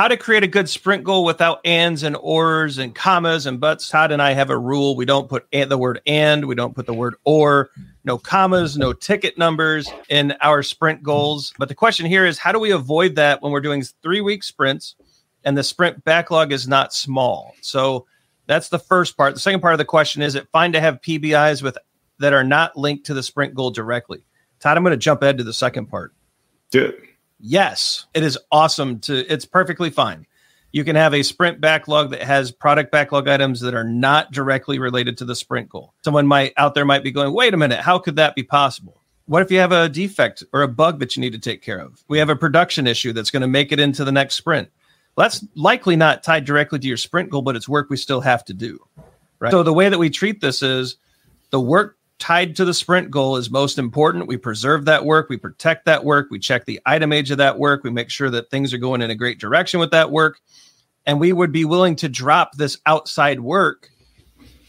how to create a good sprint goal without ands and ors and commas and buts. Todd and I have a rule. We don't put the word and, we don't put the word or, no commas, no ticket numbers in our sprint goals. But the question here is how do we avoid that when we're doing three week sprints and the sprint backlog is not small? So that's the first part. The second part of the question is it fine to have PBIs with that are not linked to the sprint goal directly? Todd, I'm going to jump ahead to the second part. Do it. Yes, it is awesome to it's perfectly fine. You can have a sprint backlog that has product backlog items that are not directly related to the sprint goal. Someone might out there might be going, "Wait a minute, how could that be possible?" What if you have a defect or a bug that you need to take care of? We have a production issue that's going to make it into the next sprint. Well, that's likely not tied directly to your sprint goal, but it's work we still have to do. Right. So the way that we treat this is the work tied to the sprint goal is most important. We preserve that work, we protect that work, we check the item age of that work, we make sure that things are going in a great direction with that work. And we would be willing to drop this outside work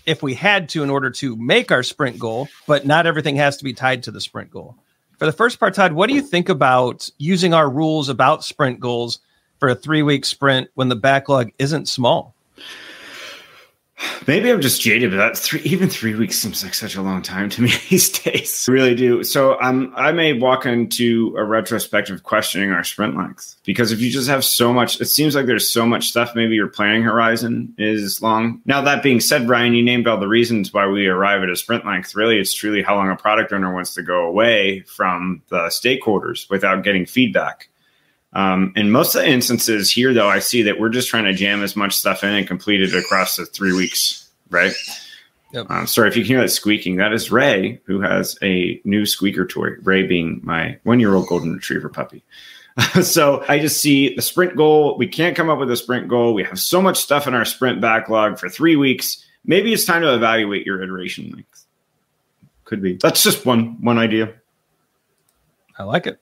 if we had to in order to make our sprint goal, but not everything has to be tied to the sprint goal. For the first part, Todd, what do you think about using our rules about sprint goals for a three week sprint when the backlog isn't small? Maybe I'm just jaded, but that three, even three weeks seems like such a long time to me these days. I really do. So I'm, I may walk into a retrospective questioning our sprint length because if you just have so much, it seems like there's so much stuff. Maybe your planning horizon is long. Now that being said, Ryan, you named all the reasons why we arrive at a sprint length. Really, it's truly how long a product owner wants to go away from the stakeholders without getting feedback. Um, in most of the instances here, though, I see that we're just trying to jam as much stuff in and complete it across the three weeks, right? Yep. Um, sorry if you can hear that squeaking. That is Ray, who has a new squeaker toy. Ray being my one-year-old golden retriever puppy. so I just see the sprint goal. We can't come up with a sprint goal. We have so much stuff in our sprint backlog for three weeks. Maybe it's time to evaluate your iteration length. Could be. That's just one one idea. I like it.